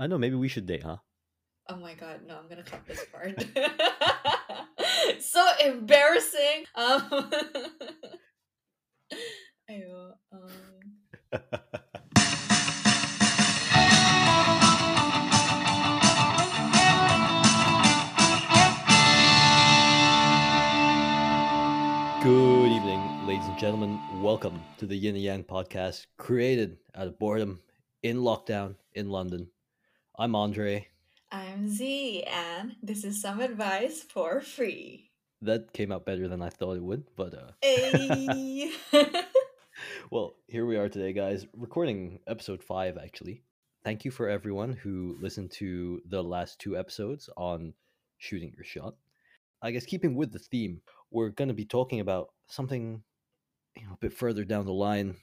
I know. Maybe we should date, huh? Oh my god, no, I'm gonna cut this part. so embarrassing. Um, ayo, um, Good evening, ladies and gentlemen. Welcome to the Yin and Yang podcast, created out of boredom in lockdown in London. I'm Andre. I'm Z, and this is some advice for free. That came out better than I thought it would, but uh, well, here we are today, guys, recording episode five. Actually, thank you for everyone who listened to the last two episodes on shooting your shot. I guess keeping with the theme, we're going to be talking about something you know, a bit further down the line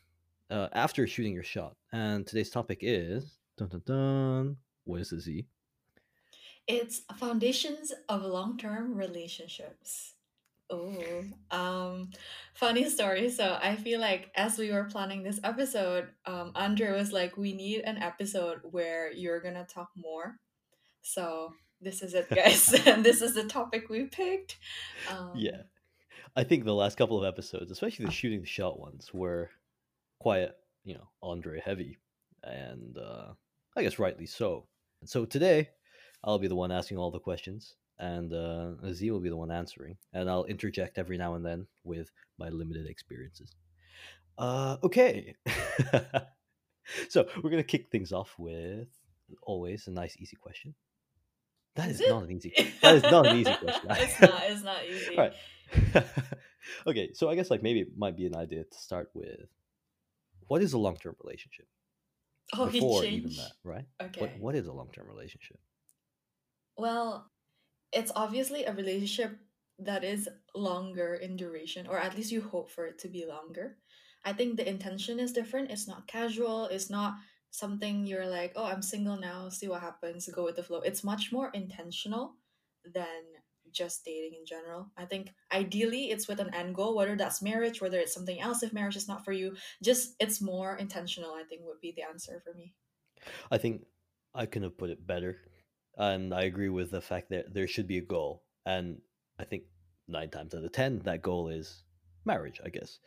uh, after shooting your shot. And today's topic is dun dun dun. What is the Z? it's foundations of long-term relationships. Oh, um, funny story. So I feel like as we were planning this episode, um, Andre was like, "We need an episode where you're gonna talk more." So this is it, guys. this is the topic we picked. Um, Yeah, I think the last couple of episodes, especially the shooting the shot ones, were quite you know Andre heavy, and uh, I guess rightly so. And so today, I'll be the one asking all the questions, and uh, Z will be the one answering, and I'll interject every now and then with my limited experiences. Uh, okay. so we're gonna kick things off with always a nice easy question. That is, Is not an easy. That is not an easy question. it's not. It's not easy. All right. okay, so I guess like maybe it might be an idea to start with what is a long term relationship Oh, he before even changed. that, right? Okay. What what is a long term relationship? Well, it's obviously a relationship that is longer in duration, or at least you hope for it to be longer. I think the intention is different. It's not casual. It's not something you're like, oh, I'm single now, see what happens, go with the flow. It's much more intentional than just dating in general. I think ideally it's with an end goal, whether that's marriage, whether it's something else if marriage is not for you. Just it's more intentional, I think would be the answer for me. I think I couldn't have put it better, and I agree with the fact that there should be a goal, and I think nine times out of ten that goal is marriage, I guess.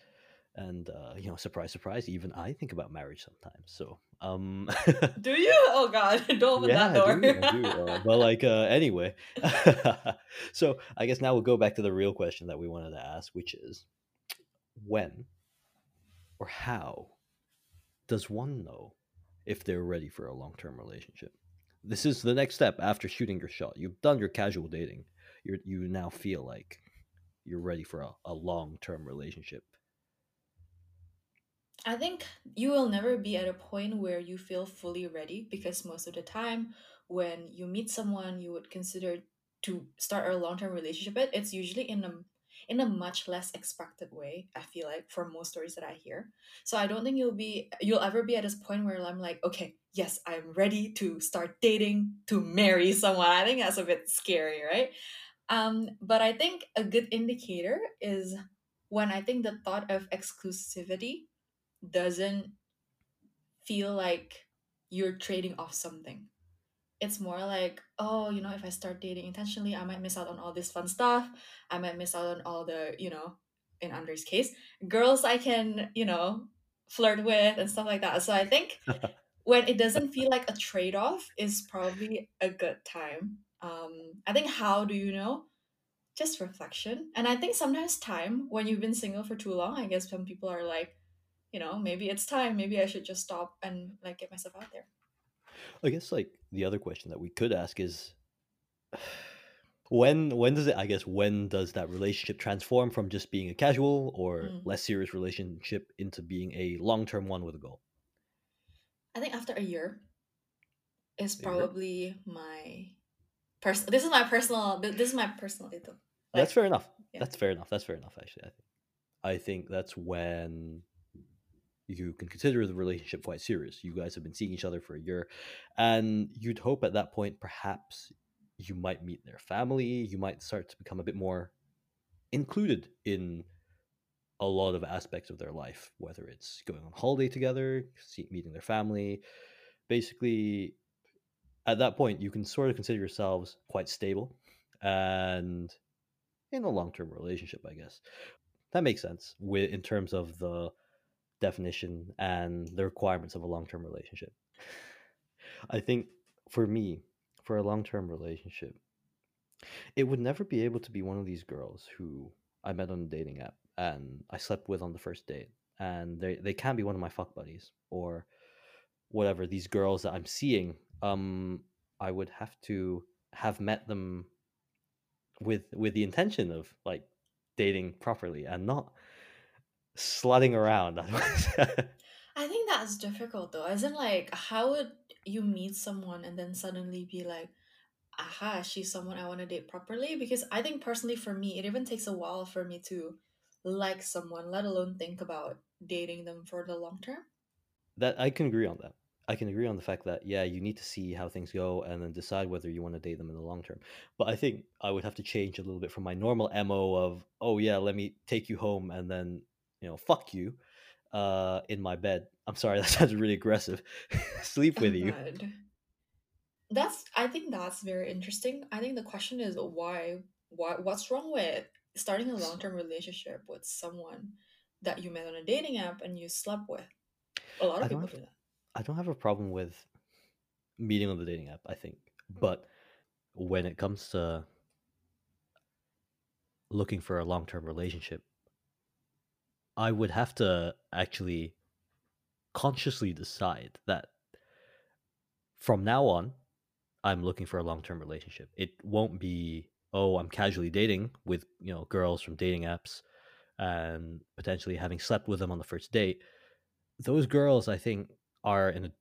And uh, you know, surprise, surprise, even I think about marriage sometimes. So, um, Do you? Oh god, don't open yeah, that door. I do, I do. Uh, but like, uh, anyway, so I guess now we'll go back to the real question that we wanted to ask, which is, when or how does one know if they're ready for a long-term relationship? This is the next step after shooting your shot. You've done your casual dating. You you now feel like you're ready for a, a long-term relationship. I think you will never be at a point where you feel fully ready because most of the time when you meet someone you would consider to start a long-term relationship with, it's usually in a in a much less expected way, I feel like, for most stories that I hear. So I don't think you'll be you'll ever be at this point where I'm like, okay, yes, I'm ready to start dating, to marry someone. I think that's a bit scary, right? Um, but I think a good indicator is when I think the thought of exclusivity doesn't feel like you're trading off something. It's more like, oh, you know, if I start dating intentionally, I might miss out on all this fun stuff. I might miss out on all the, you know, in Andre's case, girls I can, you know, flirt with and stuff like that. So I think when it doesn't feel like a trade off is probably a good time. Um, I think how do you know? Just reflection. And I think sometimes time, when you've been single for too long, I guess some people are like, you know, maybe it's time. Maybe I should just stop and like get myself out there. I guess like the other question that we could ask is when when does it I guess when does that relationship transform from just being a casual or Mm. less serious relationship into being a long-term one with a goal? I think after a year is probably my personal This is my personal. This is my personal little. That's fair enough. yeah. That's fair enough. That's fair enough actually. I think. I think that's when you can consider the relationship quite serious. You guys have been seeing each other for a year and you'd hope at that point perhaps you might meet their family, you might start to become a bit more included in a lot of aspects of their life, whether it's going on holiday together, see, meeting their family. Basically, at that point you can sort of consider yourselves quite stable and in a long-term relationship i guess that makes sense with in terms of the definition and the requirements of a long-term relationship. I think for me for a long-term relationship it would never be able to be one of these girls who i met on a dating app and i slept with on the first date. And they, they can be one of my fuck buddies or whatever these girls that i'm seeing um i would have to have met them with with the intention of like dating properly and not slutting around I think that's difficult though. As in, like, how would you meet someone and then suddenly be like, aha, she's someone I want to date properly? Because I think personally for me, it even takes a while for me to like someone, let alone think about dating them for the long term. that i can agree on that i can agree on the fact that yeah you need to see how things go and then decide whether you want to date them in the long term but i think i would have to change a little bit from my normal mo of oh yeah let me take you home and then you know fuck you uh in my bed i'm sorry that sounds really aggressive sleep with Oh you god. That's I think that's very interesting. I think the question is why why what's wrong with starting a long-term relationship with someone that you met on a dating app and you slept with? A lot of people have do that. i don't have a problem with meeting on the dating app i think but when it comes to looking for a long-term relationship i would have to actually consciously decide that from now on i'm looking for a long-term relationship. It won't be oh i'm casually dating with you know girls from dating apps and potentially having slept with them on the first date. Those girls i think are in a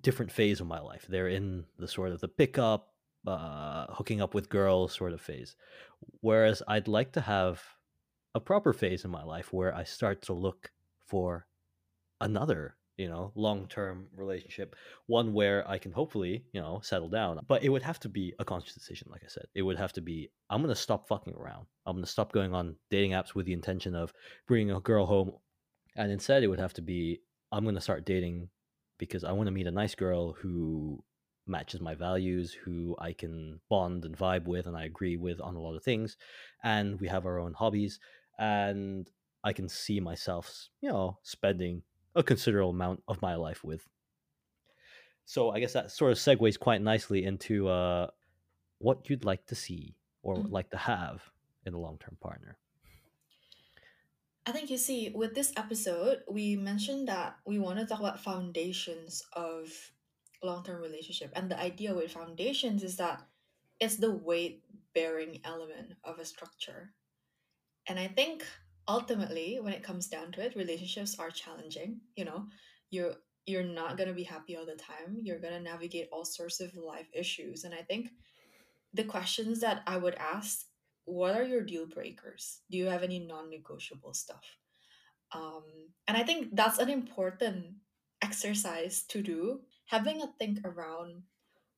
different phase of my life. They're in the sort of the pickup uh hooking up with girls sort of phase. Whereas i'd like to have a proper phase in my life where i start to look for another you know long-term relationship one where i can hopefully you know settle down but it would have to be a conscious decision like i said. It would have to be i'm going to stop fucking around. I'm going to stop going on dating apps with the intention of bringing a girl home and instead it would have to be i'm going to start dating because i want to meet a nice girl who matches my values who i can bond and vibe with and i agree with on a lot of things and we have our own hobbies and i can see myself you know spending a considerable amount of my life with. So I guess that sort of segues quite nicely into uh, what you'd like to see or Mhm. like to have in a long-term partner. I think you see, with this episode, we mentioned that we want to talk about foundations of long-term relationship. And the idea with foundations is that it's the weight bearing element of a structure. And I think ultimately, when it comes down to it, relationships are challenging. You know, you're you're not gonna be happy all the time. You're gonna navigate all sorts of life issues. And I think the questions that I would ask, what are your deal breakers? Do you have any non-negotiable stuff? Um, and I think that's an important exercise to do. Having a think around,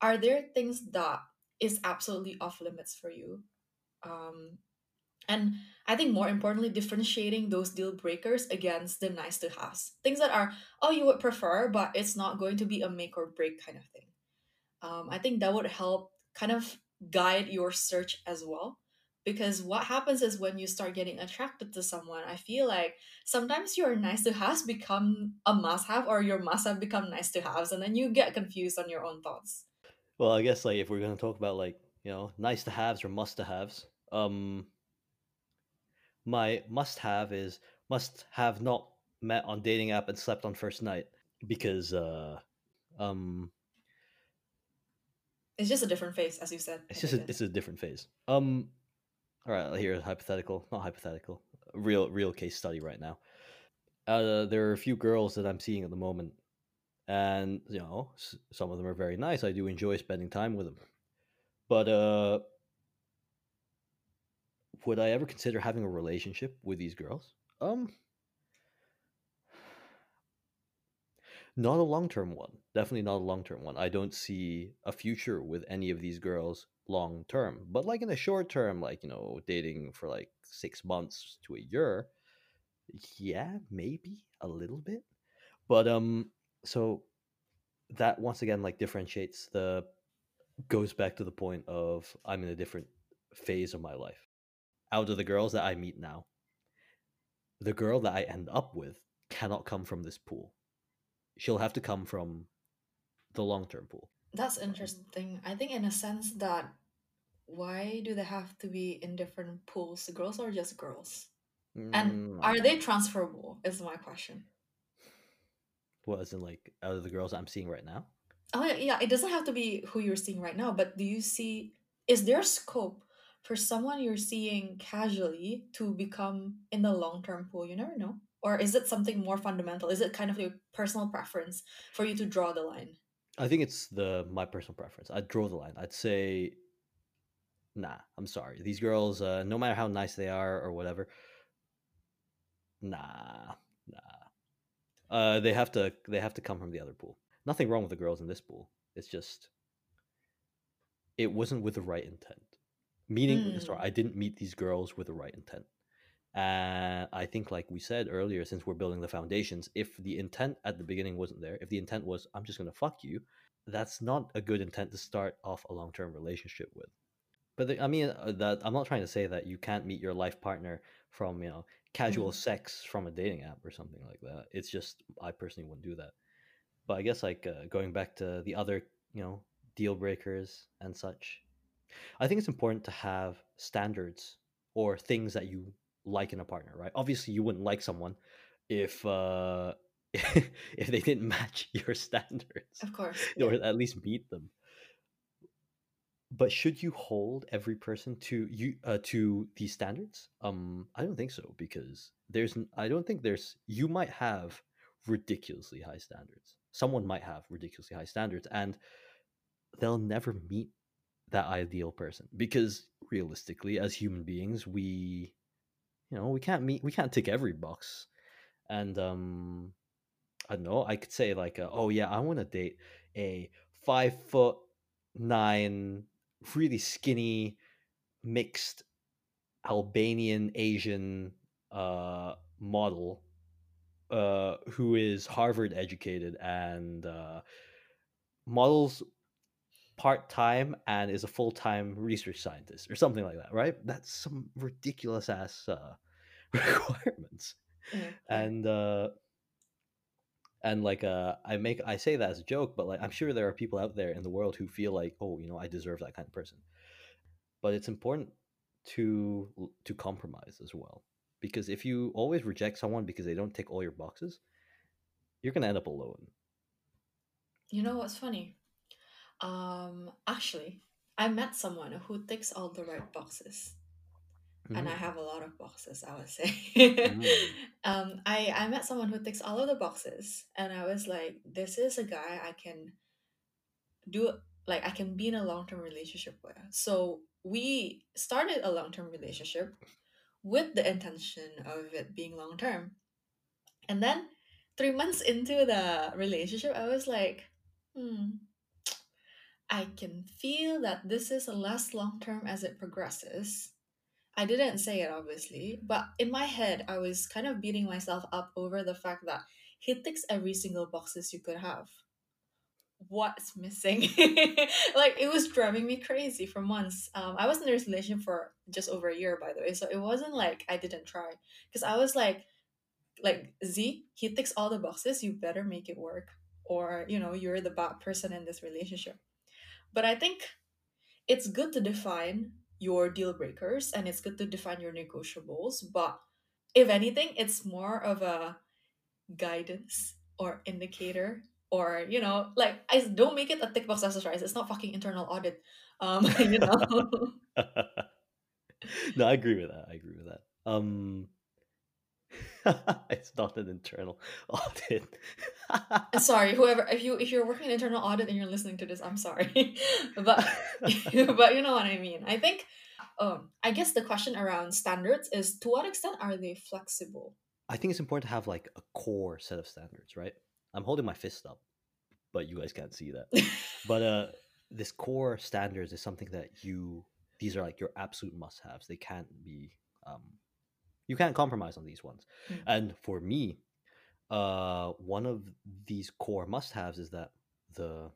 are there things that is absolutely off limits for you? Um, and I think more importantly, differentiating those deal breakers against the nice to haves. Things that are, oh, you would prefer, but it's not going to be a make or break kind of thing. Um, I think that would help kind of guide your search as well. Because what happens is when you start getting attracted to someone, I feel like sometimes your nice to haves become a must have, or your must have become nice to haves, and then you get confused on your own thoughts. Well, I guess like if we're gonna talk about like you know nice to haves or must to haves, um, my must have is must have not met on dating app and slept on first night because uh um It's just a different face, as you said. it's just a, it's a different phase. Um, all right, here's hypothetical, not hypothetical, real real case study right now. Uh, there are a few girls that I'm seeing at the moment, and you know s- some of them are very nice. I do enjoy spending time with them, but uh, would I ever consider having a relationship with these girls? Um, not a long term one. Definitely not a long term one. I don't see a future with any of these girls long term. But like in the short term, like you know, dating for like six months to a year, yeah, maybe a little bit. But um, so that once again like differentiates the goes back to the point of I'm in a different phase of my life. Out of the girls that I meet now, the girl that I end up with cannot come from this pool. She'll have to come from the long term pool. That's interesting. I think in a sense that why do they have to be in different pools? Girls are just girls. And Mm, are they transferable? Is my question. what as in like out of the girls I'm seeing right now? Oh yeah, it doesn't have to be who you're seeing right now, but do you see is there scope for someone you're seeing casually to become in the long-term pool? You never know. Or is it something more fundamental? Is it kind of your personal preference for you to draw the line? I think it's the my personal preference. I'd draw the line. I'd say, nah, I'm sorry. These girls, uh, no matter how nice they are or whatever, nah, nah. Uh, they have to they have to come from the other pool. Nothing wrong with the girls in this pool. It's just it wasn't with the right intent. Meaning, sorry, Mm. I didn't meet these girls with the right intent. And I think, like we said earlier, since we're building the foundations, if the intent at the beginning wasn't there, if the intent was I'm just gonna fuck you, that's not a good intent to start off a long term relationship with. But the, I mean, uh, that I'm not trying to say that you can't meet your life partner from you know casual Mm. sex from a dating app or something like that. It's just I personally wouldn't do that. But I guess like uh, going back to the other you know deal breakers and such, I think it's important to have standards or things that you like in a partner, right? Obviously, you wouldn't like someone if uh if they didn't match your standards Of course. or at least meet them. But should you hold every person to you uh, to these standards? Um, I don't think so because there's I don't think there's you might have ridiculously high standards. Someone might have ridiculously high standards and they'll never meet that ideal person because realistically as human beings we you know we can't meet we can't tick every box. And um i don't know i could say like uh, oh yeah i want to date a five foot nine really skinny mixed albanian asian uh model uh who is harvard educated and uh models part time and is a full time research scientist or something like that, right? That's some ridiculous ass uh, requirements. Mm, yeah. And uh, and like uh, I make I say that as a joke, but like I'm sure there are people out there in the world who feel like, oh, you know, I deserve that kind of person. But it's important to to compromise as well, because if you always reject someone because they don't tick all your boxes, you're gonna end up alone. You know what's funny? Um, actually, I met someone who ticks all the right boxes. and I Mm, have a lot of boxes, I would say. mm, um, I I met someone who ticks all of the boxes, and I was like, this is a guy I can do like I can be in a long term relationship with. So we started a long term relationship with the intention of it being long term, and then three months into the relationship, I was like, hmm. I can feel that this is less long term as it progresses. I didn't say it obviously, but in my head, I was kind of beating myself up over the fact that he ticks every single boxes you could have. What's missing? like it was driving me crazy for months. Um, I was in a relationship for just over a year, by the way, so it wasn't like I didn't try because I was like, like Z, he ticks all the boxes. You better make it work, or you know you're the bad person in this relationship. But I think it's good to define your deal breakers and it's good to define your negotiables but if anything it's more of a guidance or indicator or you know like i don't make it a tick box exercise it's not fucking internal audit um you know no, I agree with that. I agree with that. Um, it's not an internal audit. sorry whoever if you if you're working an internal audit and you're listening to this i'm sorry but but you know what i mean i think um i guess the question around standards is to what extent are they flexible I think it's important to have like a core set of standards, right? I'm holding my fist up, but you guys can't see that. But uh, this core standards is something that you these are like your absolute must-haves. They can't be um, you can't compromise on these ones. Mm. And for me, uh, one of these core must-haves is that the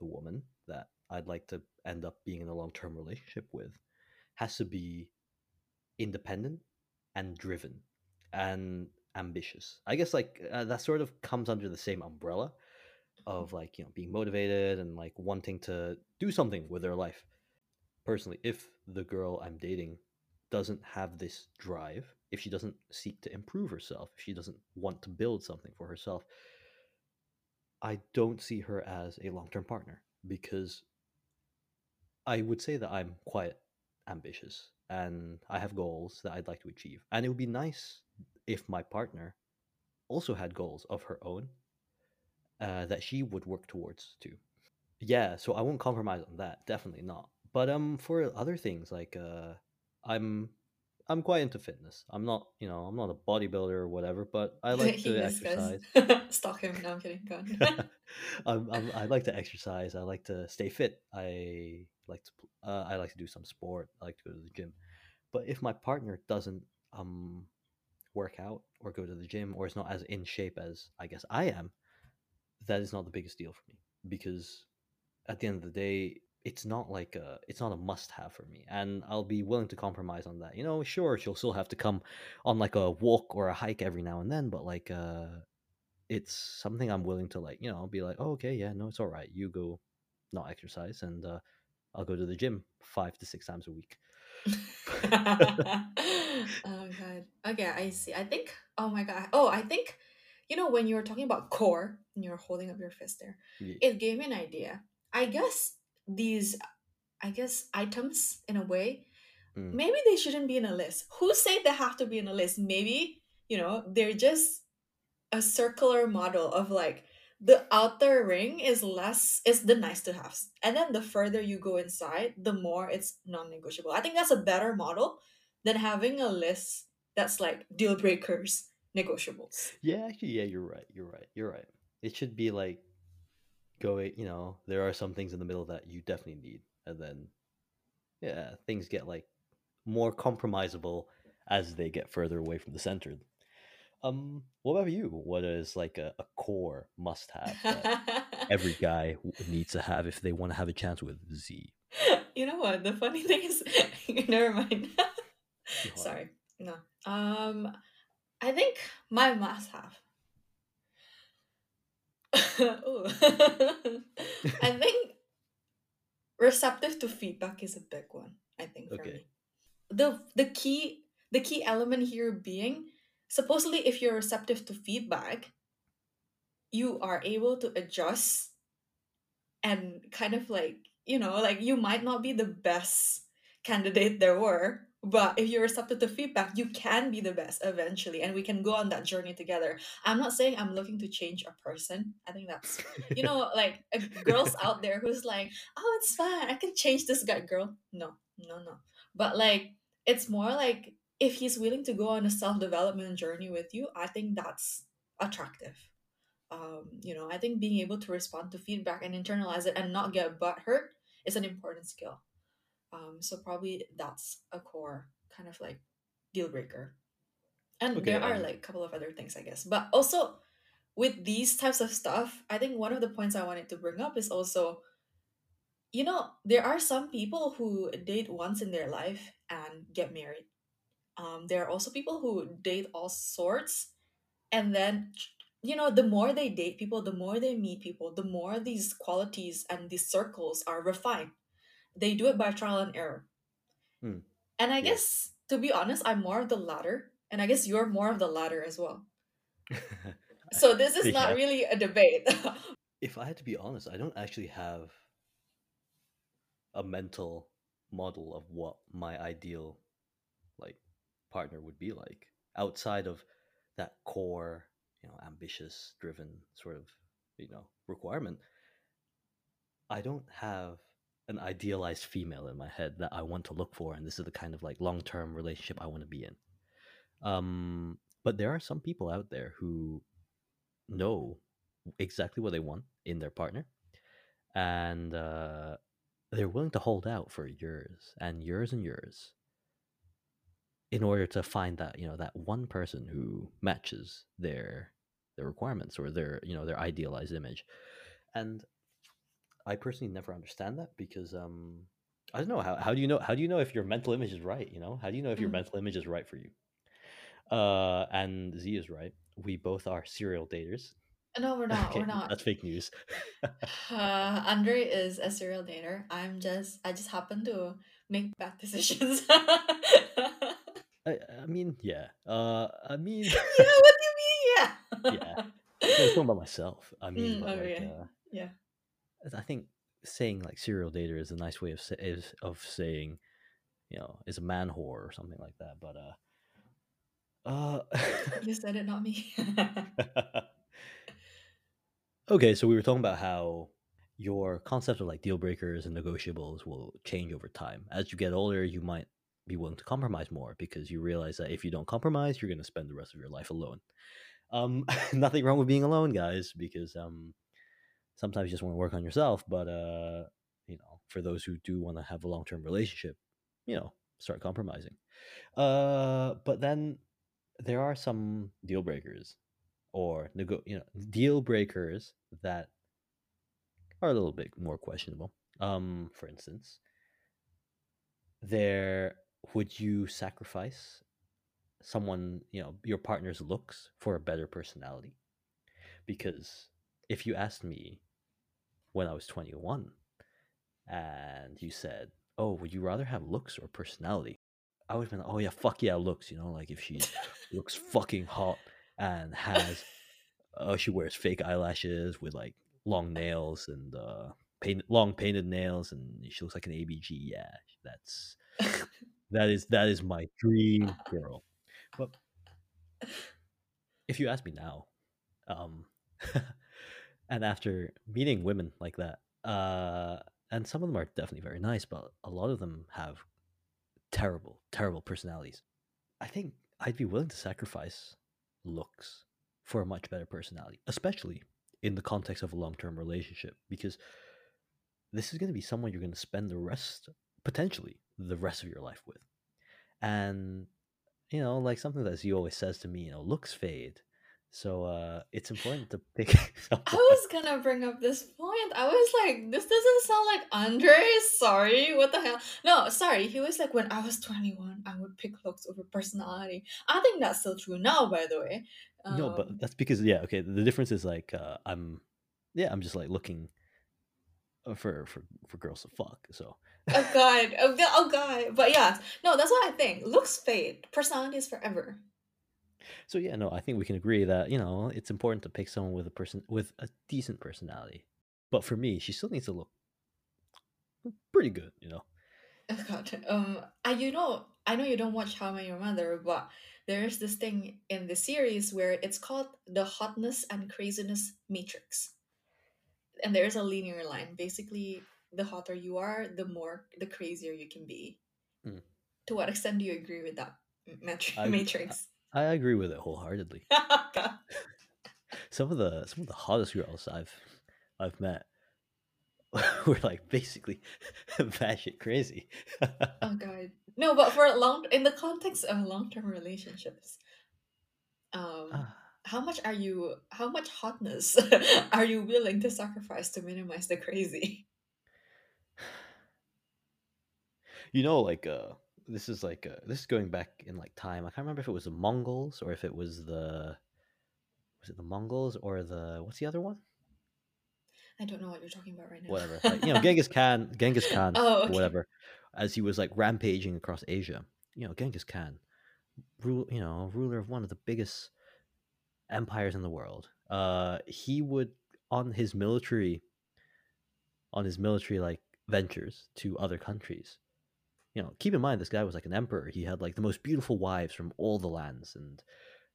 the woman that I'd like to end up being in a long term relationship with has to be independent and driven and ambitious. I guess like uh, that sort of comes under the same umbrella of like you know being motivated and like wanting to do something with their life. Personally, if the girl I'm dating doesn't have this drive, if she doesn't seek to improve herself, if she doesn't want to build something for herself, I don't see her as a long term partner because I would say that I'm quite ambitious and I have goals that I'd like to achieve. And it would be nice if my partner also had goals of her own uh, that she would work towards too. Yeah, so I won't compromise on that. Definitely not. But um, for other things like uh, I'm I'm quite into fitness. I'm not, you know, I'm not a bodybuilder or whatever, but I like to exercise. Stalk him. No, I'm kidding. Go on. I'm, I'm, I like to exercise. I like to stay fit. I like to uh, I like to do some sport. I like to go to the gym. But if my partner doesn't um work out or go to the gym or is not as in shape as I guess I am, that is not the biggest deal for me because at the end of the day, it's not like a it's not a must have for me, and I'll be willing to compromise on that. You know, sure, she'll still have to come on like a walk or a hike every now and then, but like uh, it's something I'm willing to like. You know, be like, oh, okay, yeah, no, it's all right. You go, not exercise, and uh, I'll go to the gym five to six times a week. oh god. Okay, I see. I think. Oh my god. Oh, I think. You know, when you were talking about core, and you're holding up your fist there, Ye- it gave me an idea. I guess these, I guess items in a way, Mm. maybe they shouldn't be in a list. Who say they have to be in a list? Maybe you know they're just a circular model of like the outer ring is less is the nice to have and then the further you go inside the more it's non-negotiable i think that's a better model than having a list that's like deal breakers negotiables Yeah, actually, yeah, you're right. You're right. You're right. It should be like going. You know, there are some things in the middle that you definitely need, and then yeah, things get like more compromisable as they get further away from the center. Um, what about you? What is like a, a core must have that every guy needs to have if they want to have a chance with Z? you know what the funny thing is never mind sorry no um i think my must have. i think receptive to feedback is a big one i think for Okay. me the the key the key element here being supposedly if you're receptive to feedback you are able to adjust and kind of like you know like you might not be the best candidate there were but if you're receptive to feedback you can be the best eventually and we can go on that journey together. I'm not saying i'm looking to change a person. I think that's you know like girls out there who's like oh it's fine. I can change this guy. Girl no no no. But like it's more like if he's willing to go on a self-development journey with you i think that's attractive. Um, you know i think being able to respond to feedback and internalize it and not get butt hurt is an important skill um, so probably that's a core kind of like deal breaker. And Okay, there are um, like a couple of other things i guess. But also with these types of stuff i think one of the points i wanted to bring up is also you know there are some people who date once in their life and get married. Um, there are also people who date all sorts and then you know the more they date people the more they meet people the more these qualities and these circles are refined they do it by trial and error Hmm. and i Yeah. guess to be honest i'm more of the latter and i guess you're more of the latter as well so this is not really a debate if I had to be honest, I don't actually have a mental model of what my ideal like partner would be like outside of that core, you know, ambitious, driven sort of, you know, requirement. I don't have an idealized female in my head that I want to look for and this is the kind of like long-term relationship I want to be in. Um but there are some people out there who know exactly what they want in their partner and uh, they're willing to hold out for years and years and years in order to find that you know that one person who matches their their requirements or their you know their idealized image and I personally never understand that because um I don't know how how do you know how do you know if your mental image is right, you know? How do you know if your Mm. mental image is right for you? Uh and Z is right. We both are serial daters. No, we're not. Okay, We're not. that's fake news. Uh, Andre is a serial dater. I'm just I just happen to make bad decisions. I, I mean, yeah. Uh I mean yeah, what do you mean? Yeah. Yeah. I was talking about myself. I mean, Mm, but like okay. uh Yeah. I think saying like serial dater is a nice way of sa- is of saying, you know, is a man whore or something like that. But uh, uh, You said it, not me. okay. So we were talking about how your concept of like deal breakers and negotiables will change over time. As you get older, you might be willing to compromise more because you realize that if you don't compromise, you're going to spend the rest of your life alone. Um, nothing wrong with being alone, guys, because um, sometimes you just want to work on yourself. But uh, you know, for those who do want to have a long term relationship, you know, start compromising. Uh, but then there are some deal breakers or nego- you know, deal breakers that are a little bit more questionable. Um, for instance, there would you sacrifice someone, you know, your partner's looks for a better personality? Because if you asked me when I was 21 and you said, "Oh, would you rather have looks or personality?" I would have been, like, "Oh yeah, fuck yeah, looks." You know, like if she looks fucking hot and has, oh, she wears fake eyelashes with like long nails and uh, paint long painted nails, and she looks like an ABG. Yeah, that's that is that is my dream girl. But if you ask me now, um, and after meeting women like that, uh, and some of them are definitely very nice, but a lot of them have terrible, terrible personalities. I think I'd be willing to sacrifice looks for a much better personality, especially in the context of a long term relationship, because this is going to be someone you're going to spend the rest, potentially, the rest of your life with. And, you know, like something that he always says to me, you know, looks fade. So uh, it's important to pick. I was gonna bring up this point. I was like, this doesn't sound like Andre. Sorry, what the hell? No, sorry. He was like, when I was 21, I would pick looks over personality. I think that's still true now, by the way. no, but Um, that's because yeah, okay. The difference is like uh, I'm, yeah, I'm just like looking uh, for for for girls to fuck. So oh god, oh god, oh god. But yeah, no, that's what I think. Looks fade, personality is forever. So yeah, no, I think we can agree that you know it's important to pick someone with a person with a decent personality. But for me, she still needs to look pretty good, you know. Oh god. Um, I you know I know you don't watch How I Met Your Mother, but there's this thing in the series where it's called the hotness and craziness matrix, and there's a linear line. Basically, the hotter you are, the more the crazier you can be. Mm. To what extent do you agree with that matri- I- matrix? I agree with it wholeheartedly. Some of the some of the hottest girls I've I've met were like basically batshit crazy. Oh god. No, but for long in the context of long term relationships, um, Ah, how much are you how much hotness are you willing to sacrifice to minimize the crazy you know, like uh, this is like uh, this is going back in like time. I can't remember if it was the Mongols or if it was the was it the Mongols or the what's the other one? i don't know what you're talking about right now Whatever, like you know, Genghis Khan, Genghis Khan, oh okay. whatever, as he was like rampaging across Asia. You know, Genghis Khan, rule, you know, ruler of one of the biggest empires in the world. Uh, he would on his military, on his military like ventures to other countries. You know, keep in mind this guy was like an emperor. He had like the most beautiful wives from all the lands, and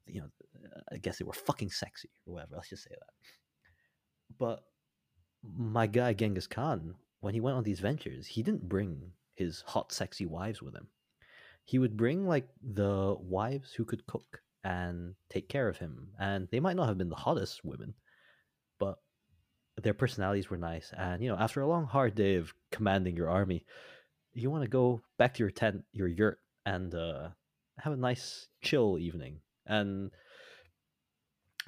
you know, uh, I guess they were fucking sexy or whatever. Let's just say that. But my guy Genghis Khan, when he went on these ventures, he didn't bring his hot, sexy wives with him. He would bring like the wives who could cook and take care of him, and they might not have been the hottest women, but their personalities were nice. And you know, after a long, hard day of commanding your army, you want to go back to your tent, your yurt, and uh, have a nice, chill evening. And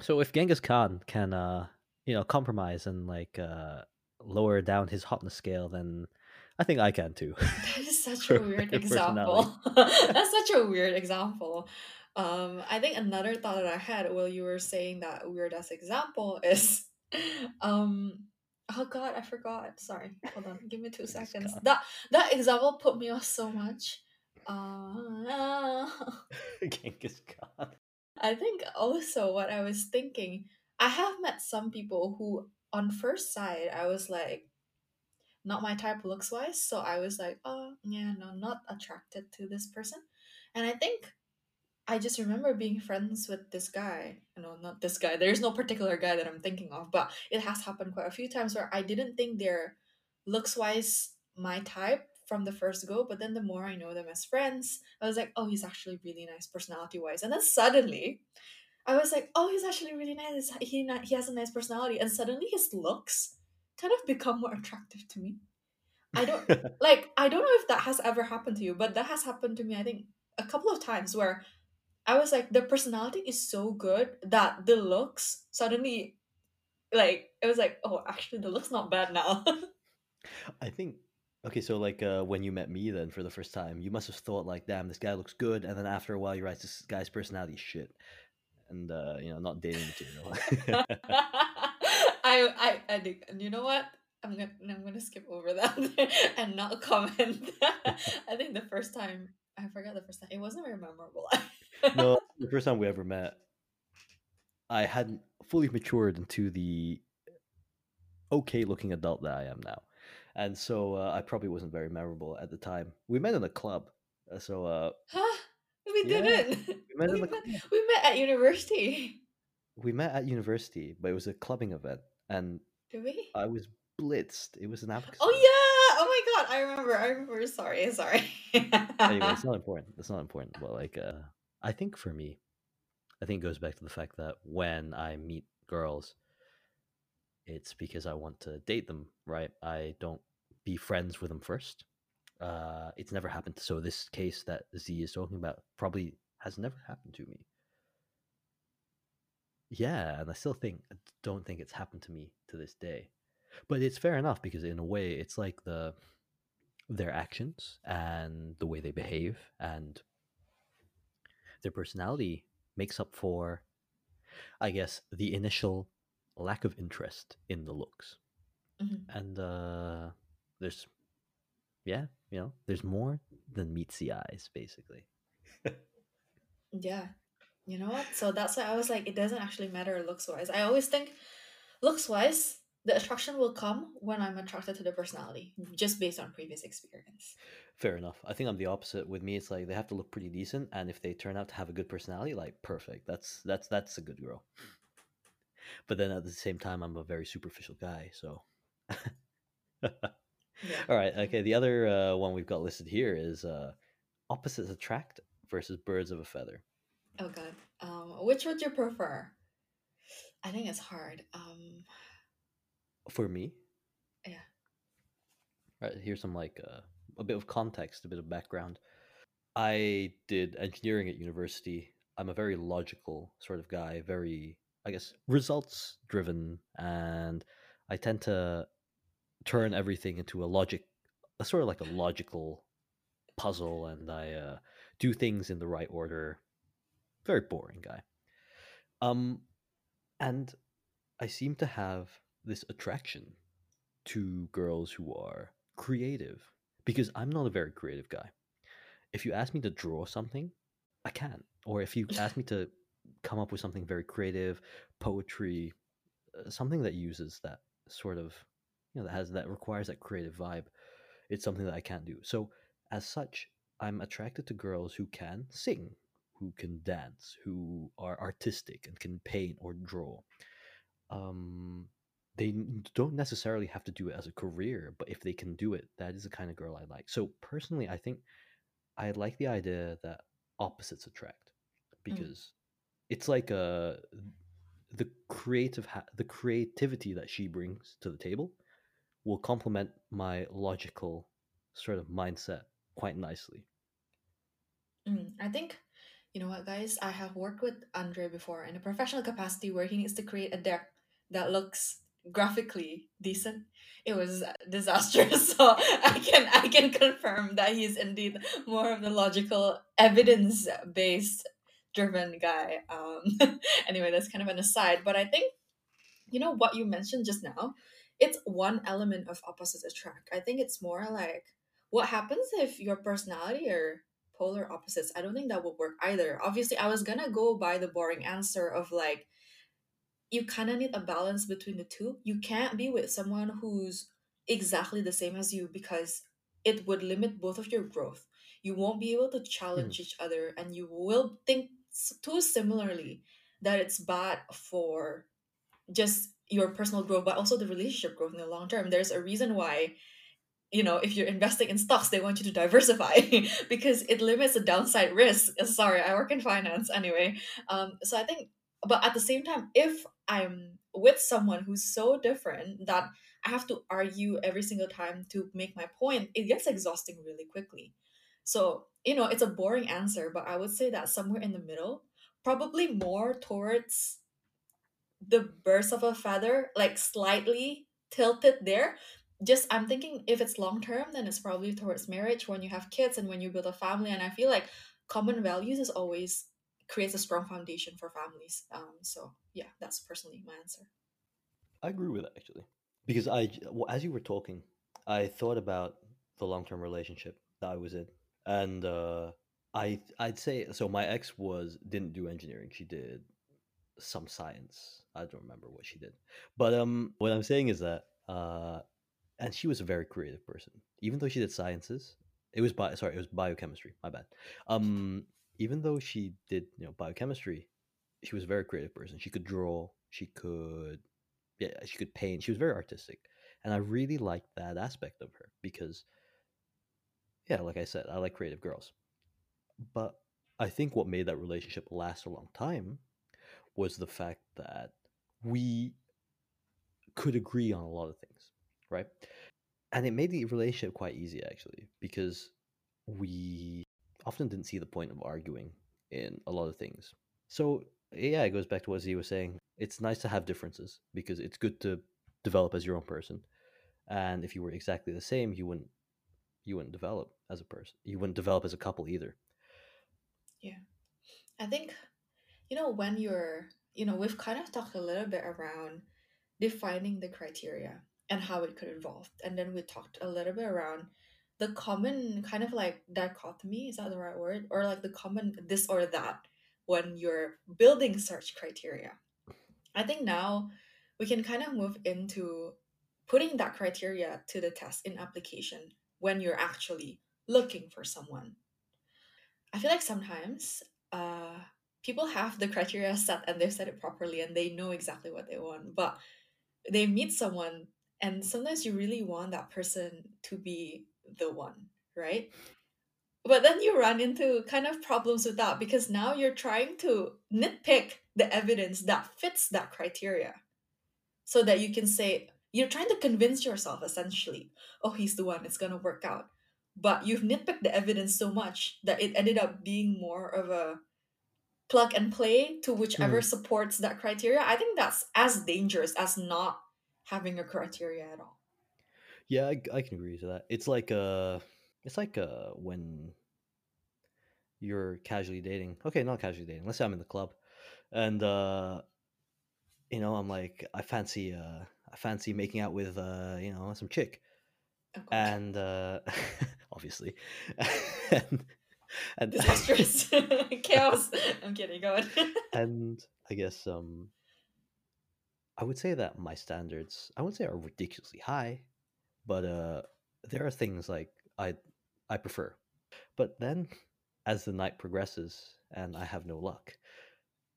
so, if Genghis Khan can, uh, you know, compromise and like, uh, lower down his hotness scale, then I think I can too. That is such a weird example. That's such a weird example. Um, I think another thought that I had while you were saying that weird ass example is, um, oh god, I forgot. Sorry, hold on, give me two seconds. Khan. That that example put me off so much. Uh, Genghis Khan. I think also what I was thinking, I have met some people who, on first sight, I was like, not my type looks wise. So I was like, oh, yeah, no, not attracted to this person. And I think I just remember being friends with this guy. No, not this guy. There's no particular guy that I'm thinking of, but it has happened quite a few times where I didn't think they're looks wise my type from the first go. But then the more I know them as friends, I was like, oh, he's actually really nice personality wise. And then suddenly, I was like, oh, he's actually really nice. He he has a nice personality, and suddenly his looks kind of become more attractive to me. I don't like. I don't know if that has ever happened to you, but that has happened to me. I think a couple of times where I was like, the personality is so good that the looks suddenly, like, it was like, oh, actually, the looks not bad now. I think okay, so like uh, when you met me then for the first time, you must have thought like, "Damn, this guy looks good," and then after a while, you realize this guy's personality is shit, and uh, you know, not dating material. I, I, I think, and you know what? I'm gonna, I'm gonna skip over that and not comment. I think the first time, I forgot the first time. It wasn't very memorable. No, the first time we ever met, I hadn't fully matured into the okay-looking adult that I am now, and so uh, I probably wasn't very memorable at the time. We met in a club, uh, so uh, huh? We yeah, didn't. we met We met, we met at university. We met at university, but it was a clubbing event, and Did we? I was blitzed. It was an advocacy Oh yeah! Oh my god! I remember. I remember. Sorry. Sorry. Anyway, it's not important. It's not important. But like, uh, I think for me, I think it goes back to the fact that when I meet girls, it's because I want to date them, right? I don't be friends with them first. Uh, it's never happened. So this case that Z is talking about probably has never happened to me. Yeah, and I still think don't think it's happened to me to this day. But it's fair enough because in a way it's like the their actions and the way they behave and their personality makes up for I guess the initial lack of interest in the looks. Mhm. And uh there's yeah, you know, there's more than meets the eyes basically. Yeah. You know what? So that's why I was like, it doesn't actually matter looks wise. I always think looks wise, the attraction will come when I'm attracted to the personality, just based on previous experience. Fair enough. I think I'm the opposite. With me, it's like they have to look pretty decent, and if they turn out to have a good personality, like perfect. That's that's that's a good girl. But then at the same time, I'm a very superficial guy. So, all Yeah. right, okay. The other uh, one we've got listed here is uh, opposites attract versus birds of a feather. Oh god. Um, which would you prefer? I think it's hard. Um, For me, yeah. right here's some like uh, a bit of context, a bit of background. I did engineering at university. I'm a very logical sort of guy, very, I guess, results driven, and I tend to turn everything into a logic, a sort of like a logical puzzle, and I uh, do things in the right order. Very boring guy. Um, and I seem to have this attraction to girls who are creative because I'm not a very creative guy. If you ask me to draw something, I can't. Or if you ask me to come up with something very creative, poetry, uh, something that uses that sort of, you know, that has that requires that creative vibe, it's something that I can't do. So, as such, I'm attracted to girls who can sing, who can dance, who are artistic and can paint or draw. Um, they don't necessarily have to do it as a career, but if they can do it, that is the kind of girl I like. So personally, I think I like the idea that opposites attract Mm. because it's like uh the creative ha- the creativity that she brings to the table will complement my logical sort of mindset quite nicely. Mm, I think, you know what, guys? I have worked with Andre before in a professional capacity where he needs to create a deck that looks graphically decent. It was disastrous. So I can I can confirm that he's indeed more of the logical, evidence based driven guy. Um, anyway, that's kind of an aside. But I think you know what you mentioned just now. It's one element of opposites attract. I think it's more like what happens if your personality are polar opposites. I don't think that would work either. Obviously, I was gonna go by the boring answer of like you kind of need a balance between the two. You can't be with someone who's exactly the same as you because it would limit both of your growth. You won't be able to challenge each other and you will think too similarly that it's bad for just your personal growth but also the relationship growth in the long term. There's a reason why you know, if you're investing in stocks, they want you to diversify because it limits the downside risk. Sorry, I work in finance anyway. Um, so I think, but at the same time, if I'm with someone who's so different that I have to argue every single time to make my point, it gets exhausting really quickly. So, you know, it's a boring answer, but I would say that somewhere in the middle, probably more towards the birds of a feather, like slightly tilted there. Just I'm thinking if it's long term, then it's probably towards marriage when you have kids and when you build a family. And I feel like common values is always creates a strong foundation for families. Um, so yeah, that's personally my answer. I agree with that actually, because I, j- w- as you were talking, I thought about the long-term relationship that I was in, and uh, I, I'd say so. My ex was didn't do engineering; she did some science. I don't remember what she did, but um, what I'm saying is that uh, and she was a very creative person, even though she did sciences. It was bio, sorry, it was biochemistry. My bad. Um, even though she did you know biochemistry, she was a very creative person. She could draw. She could yeah, she could paint. She was very artistic, and I really liked that aspect of her because, yeah, like I said, I like creative girls. But I think what made that relationship last a long time was the fact that we could agree on a lot of things, right? And it made the relationship quite easy actually because we often didn't see the point of arguing in a lot of things. So yeah, it goes back to what Z was saying. It's nice to have differences because it's good to develop as your own person. And if you were exactly the same, you wouldn't you wouldn't develop as a person. You wouldn't develop as a couple either. Yeah. I think, you know, when you're, you know, we've kind of talked a little bit around defining the criteria and how it could evolve. And then we talked a little bit around the common kind of like dichotomy, is that the right word? Or like the common this or that when you're building search criteria. I think now we can kind of move into putting that criteria to the test in application when you're actually looking for someone. I feel like sometimes uh, people have the criteria set and they've set it properly and they know exactly what they want, but they meet someone and sometimes you really want that person to be the one, right? But then you run into kind of problems with that because now you're trying to nitpick the evidence that fits that criteria so that you can say you're trying to convince yourself essentially oh he's the one it's going to work out but you've nitpicked the evidence so much that it ended up being more of a plug and play to whichever Mhm. supports that criteria i think that's as dangerous as not having a criteria at all Yeah, I, I can agree to that. It's like uh it's like uh when you're casually dating. Okay, not casually dating. Let's say I'm in the club and uh you know, I'm like I fancy uh I fancy making out with uh, you know, some chick. oh And uh obviously. and and disastrous chaos i'm kidding go on and I guess um I would say that my standards I wouldn't say are ridiculously high, but uh there are things like I I prefer. But then as the night progresses and I have no luck,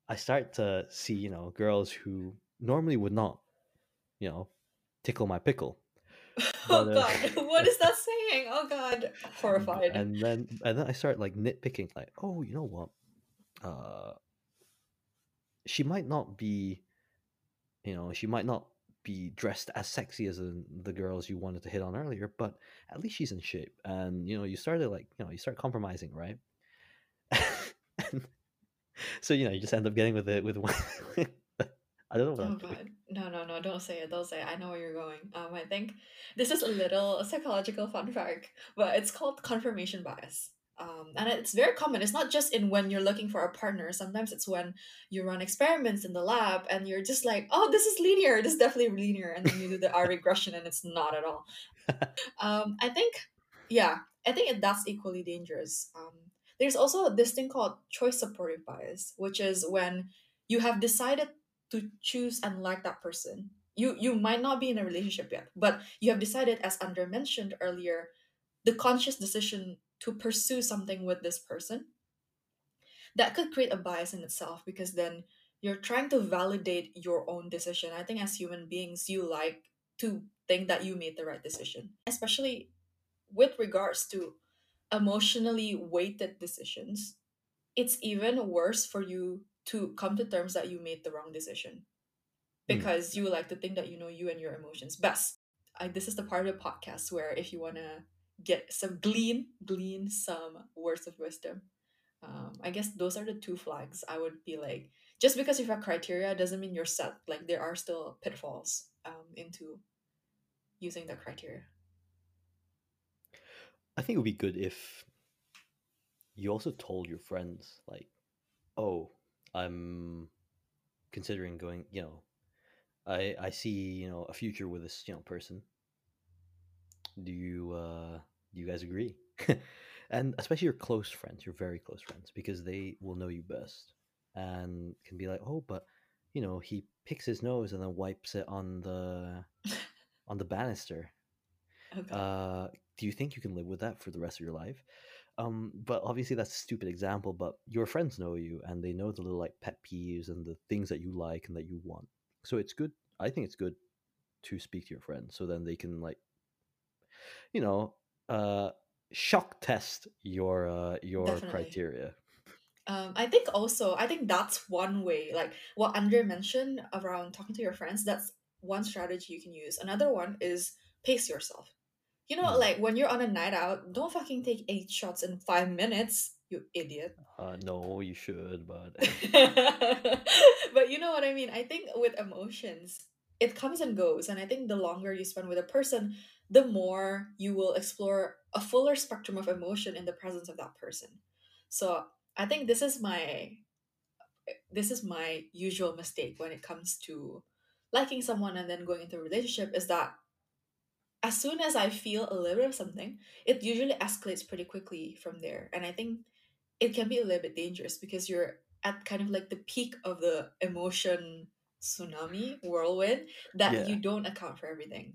I start to see, you know, girls who normally would not, you know, tickle my pickle. oh But uh god what is that saying oh god horrified and then and then I start like nitpicking like, "Oh, you know what? Uh she might not be, you know, she might not be dressed as sexy as the, the girls you wanted to hit on earlier, but at least she's in shape." And you know, you started like, you know, you start compromising, right? and so you know, you just end up getting with it with one I don't know what Oh I'm doing. god. No, no, no, don't say it. Don't say it. I know where you're going. Um, I think this is a little psychological fun fact, but it's called confirmation bias. Um, and it's very common. It's not just in when you're looking for a partner. Sometimes it's when you run experiments in the lab and you're just like, oh, this is linear. This is definitely linear. And then you do the R regression and it's not at all. Um, I think, yeah, I think it, that's equally dangerous. Um, there's also this thing called choice supportive bias, which is when you have decided to choose and like that person. You you might not be in a relationship yet, but you have decided, as Andre mentioned earlier, the conscious decision to pursue something with this person. That could create a bias in itself because then you're trying to validate your own decision. I think as human beings, you like to think that you made the right decision, especially with regards to emotionally weighted decisions. It's even worse for you to come to terms that you made the wrong decision Mm, because you like to think that you know you and your emotions best. I, this is the part of the podcast where if you want to get some glean, glean some words of wisdom. Um, I guess those are the two flags I would be like. Just because you have criteria doesn't mean you're set. Like there are still pitfalls um, into using the criteria. I think it would be good if you also told your friends, like, oh, I'm considering going, you know, I I see, you know, a future with this, you know, person. Do you uh do you guys agree? and especially your close friends, your very close friends, because they will know you best and can be like, oh, but you know, he picks his nose and then wipes it on the on the banister. Oh god. Uh, do you think you can live with that for the rest of your life? Um, but obviously that's a stupid example. But your friends know you, and they know the little like pet peeves and the things that you like and that you want. So it's good. I think it's good to speak to your friends, so then they can like, you know, uh, shock test your uh, your Definitely. criteria. Um, I think also, I think that's one way, like what Andre mentioned around talking to your friends, that's one strategy you can use. Another one is pace yourself. You know, Mm. like when you're on a night out, don't fucking take eight shots in five minutes, you idiot. Uh, no, you should, but but you know what I mean? I think with emotions, it comes and goes. And I think the longer you spend with a person, the more you will explore a fuller spectrum of emotion in the presence of that person. So I think this is my this is my usual mistake when it comes to liking someone and then going into a relationship is that as soon as I feel a little bit of something, it usually escalates pretty quickly from there. And I think it can be a little bit dangerous because you're at kind of like the peak of the emotion tsunami whirlwind that you don't account for everything.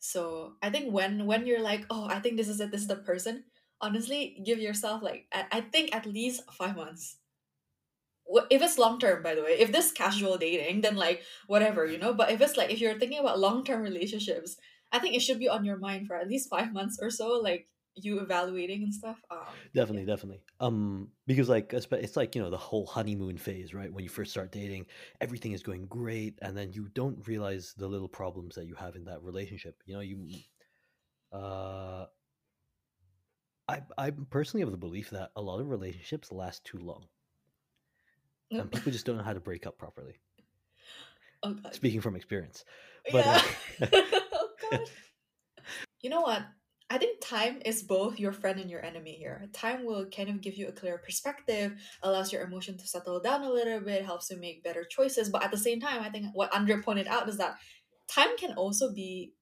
So I think when when you're like, oh, I think this is it, this is the person. Honestly, give yourself like I, I think at least five months if it's long term by the way if this casual dating then like whatever you know but if it's like if you're thinking about long term relationships i think it should be on your mind for at least five months or so like you evaluating and stuff um yeah definitely, definitely. Um, because like it's like you know the whole honeymoon phase, right? When you first start dating, everything is going great, and then you don't realize the little problems that you have in that relationship. You know, you uh I I'm personally of the belief that a lot of relationships last too long, and people just don't know how to break up properly. oh god Speaking from experience, but yeah uh, oh god you know what i think time is both your friend and your enemy here. Time will kind of give you a clearer perspective allows your emotion to settle down a little bit helps you make better choices. But at the same time i think what andre pointed out is that time can also be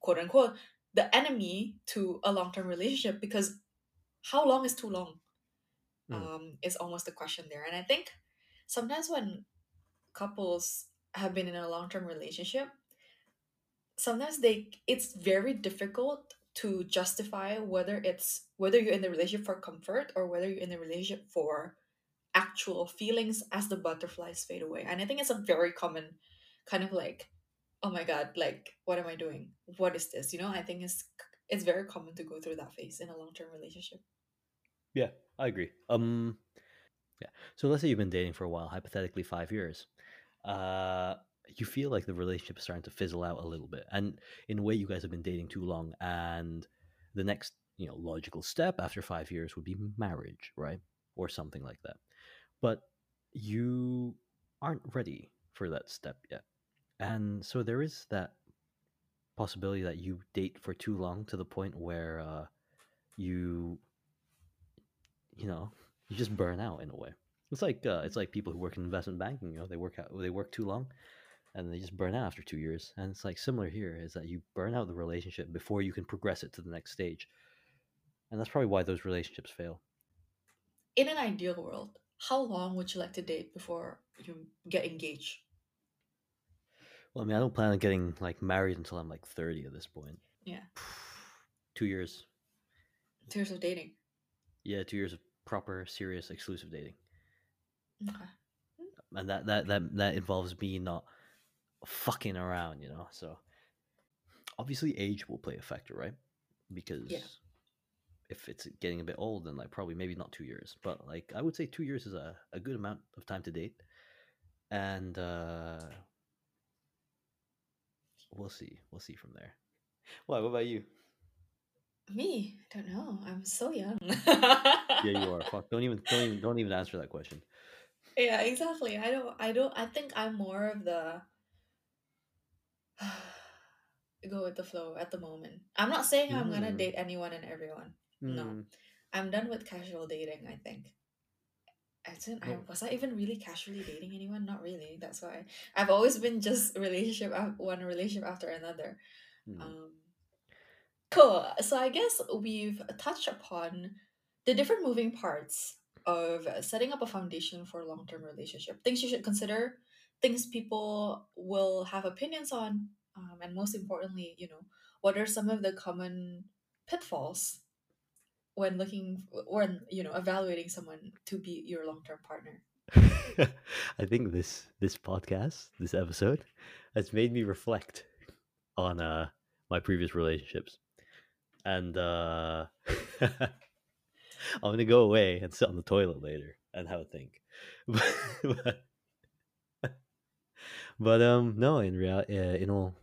quote unquote the enemy to a long-term relationship because how long is too long mm, um, is almost the question there. And i think sometimes when couples have been in a long-term relationship sometimes they it's very difficult to justify whether it's whether you're in the relationship for comfort or whether you're in the relationship for actual feelings as the butterflies fade away and i think it's a very common kind of like oh my god like what am i doing what is this you know i think it's it's very common to go through that phase in a long-term relationship yeah, I agree. Um, yeah. So let's say you've been dating for a while, hypothetically five years. Uh, you feel like the relationship is starting to fizzle out a little bit, and in a way, you guys have been dating too long, and the next, you know, logical step after five years would be marriage, right, or something like that. But you aren't ready. for that step yet. And so there is that possibility that you date for too long to the point where uh, you you know you just burn out in a way. It's like uh, it's like people who work in investment banking. You know, they work out they work too long, and they just burn out after two years. And it's like similar here is that you burn out the relationship before you can progress it to the next stage, and that's probably why those relationships fail. In an ideal world, how long would you like to date before you get engaged? Well, I mean, I don't plan on getting like married until I'm like thirty at this point. Yeah, Two years, two years of dating. yeah, two years of proper, serious, exclusive dating, Okay. Hmm. and that that that that involves me not fucking around, you know. So obviously, age will play a factor, right? Because if it's getting a bit old, then like probably maybe not two years, but like I would say two years is a, a good amount of time to date, and uh we'll see, we'll see from there. Why? What about you? Me? I don't know. I'm so young. Yeah, you are. Fuck. Don't even don't even don't even answer that question. Yeah, exactly. I don't. I don't. I think I'm more of the go with the flow at the moment. I'm not saying I'm gonna Mm. date anyone and everyone. No. Hmm. I'm done with casual dating. I think. I didn't. I, was I even really casually dating anyone? Not really. That's why I've always been just relationship one relationship after another. Hmm. Um, cool. So I guess we've touched upon the different moving parts of setting up a foundation for a long term relationship. Things you should consider, things people will have opinions on, um, and most importantly, you know, what are some of the common pitfalls when looking when you know evaluating someone to be your long term partner. I think this this podcast, this episode, has made me reflect on uh my previous relationships, and uh I'm gonna go away and sit on the toilet later and have a think. but, but um, no, in real, uh, in all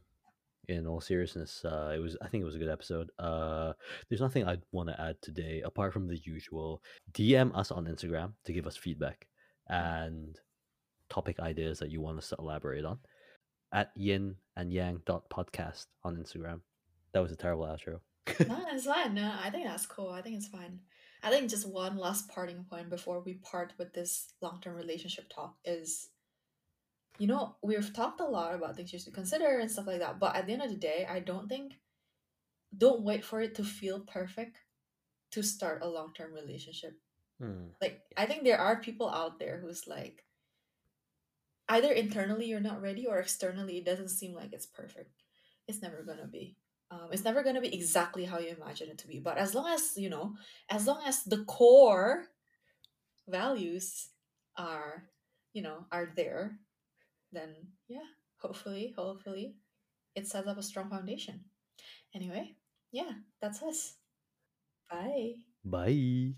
in all seriousness, uh, it was I think it was a good episode. Uh, there's nothing I'd want to add today apart from the usual. DM us on Instagram to give us feedback and topic ideas that you want us to elaborate on at yin and yang dot podcast on Instagram. That was a terrible outro. no, it's fine. No, I think that's cool. I think it's fine. I think just one last parting point before we part with this long term relationship talk is you know, we've talked a lot about things you should consider and stuff like that, but at the end of the day, I don't think don't wait for it to feel perfect to start a long term relationship. Hmm. Like I think there are people out there who's like either internally you're not ready or externally it doesn't seem like it's perfect. It's never gonna be. Um, it's never gonna be exactly how you imagine it to be. But as long as you know, as long as the core values are, you know, are there, then yeah, hopefully, hopefully, it sets up a strong foundation. Anyway, yeah, that's us. Bye. Bye.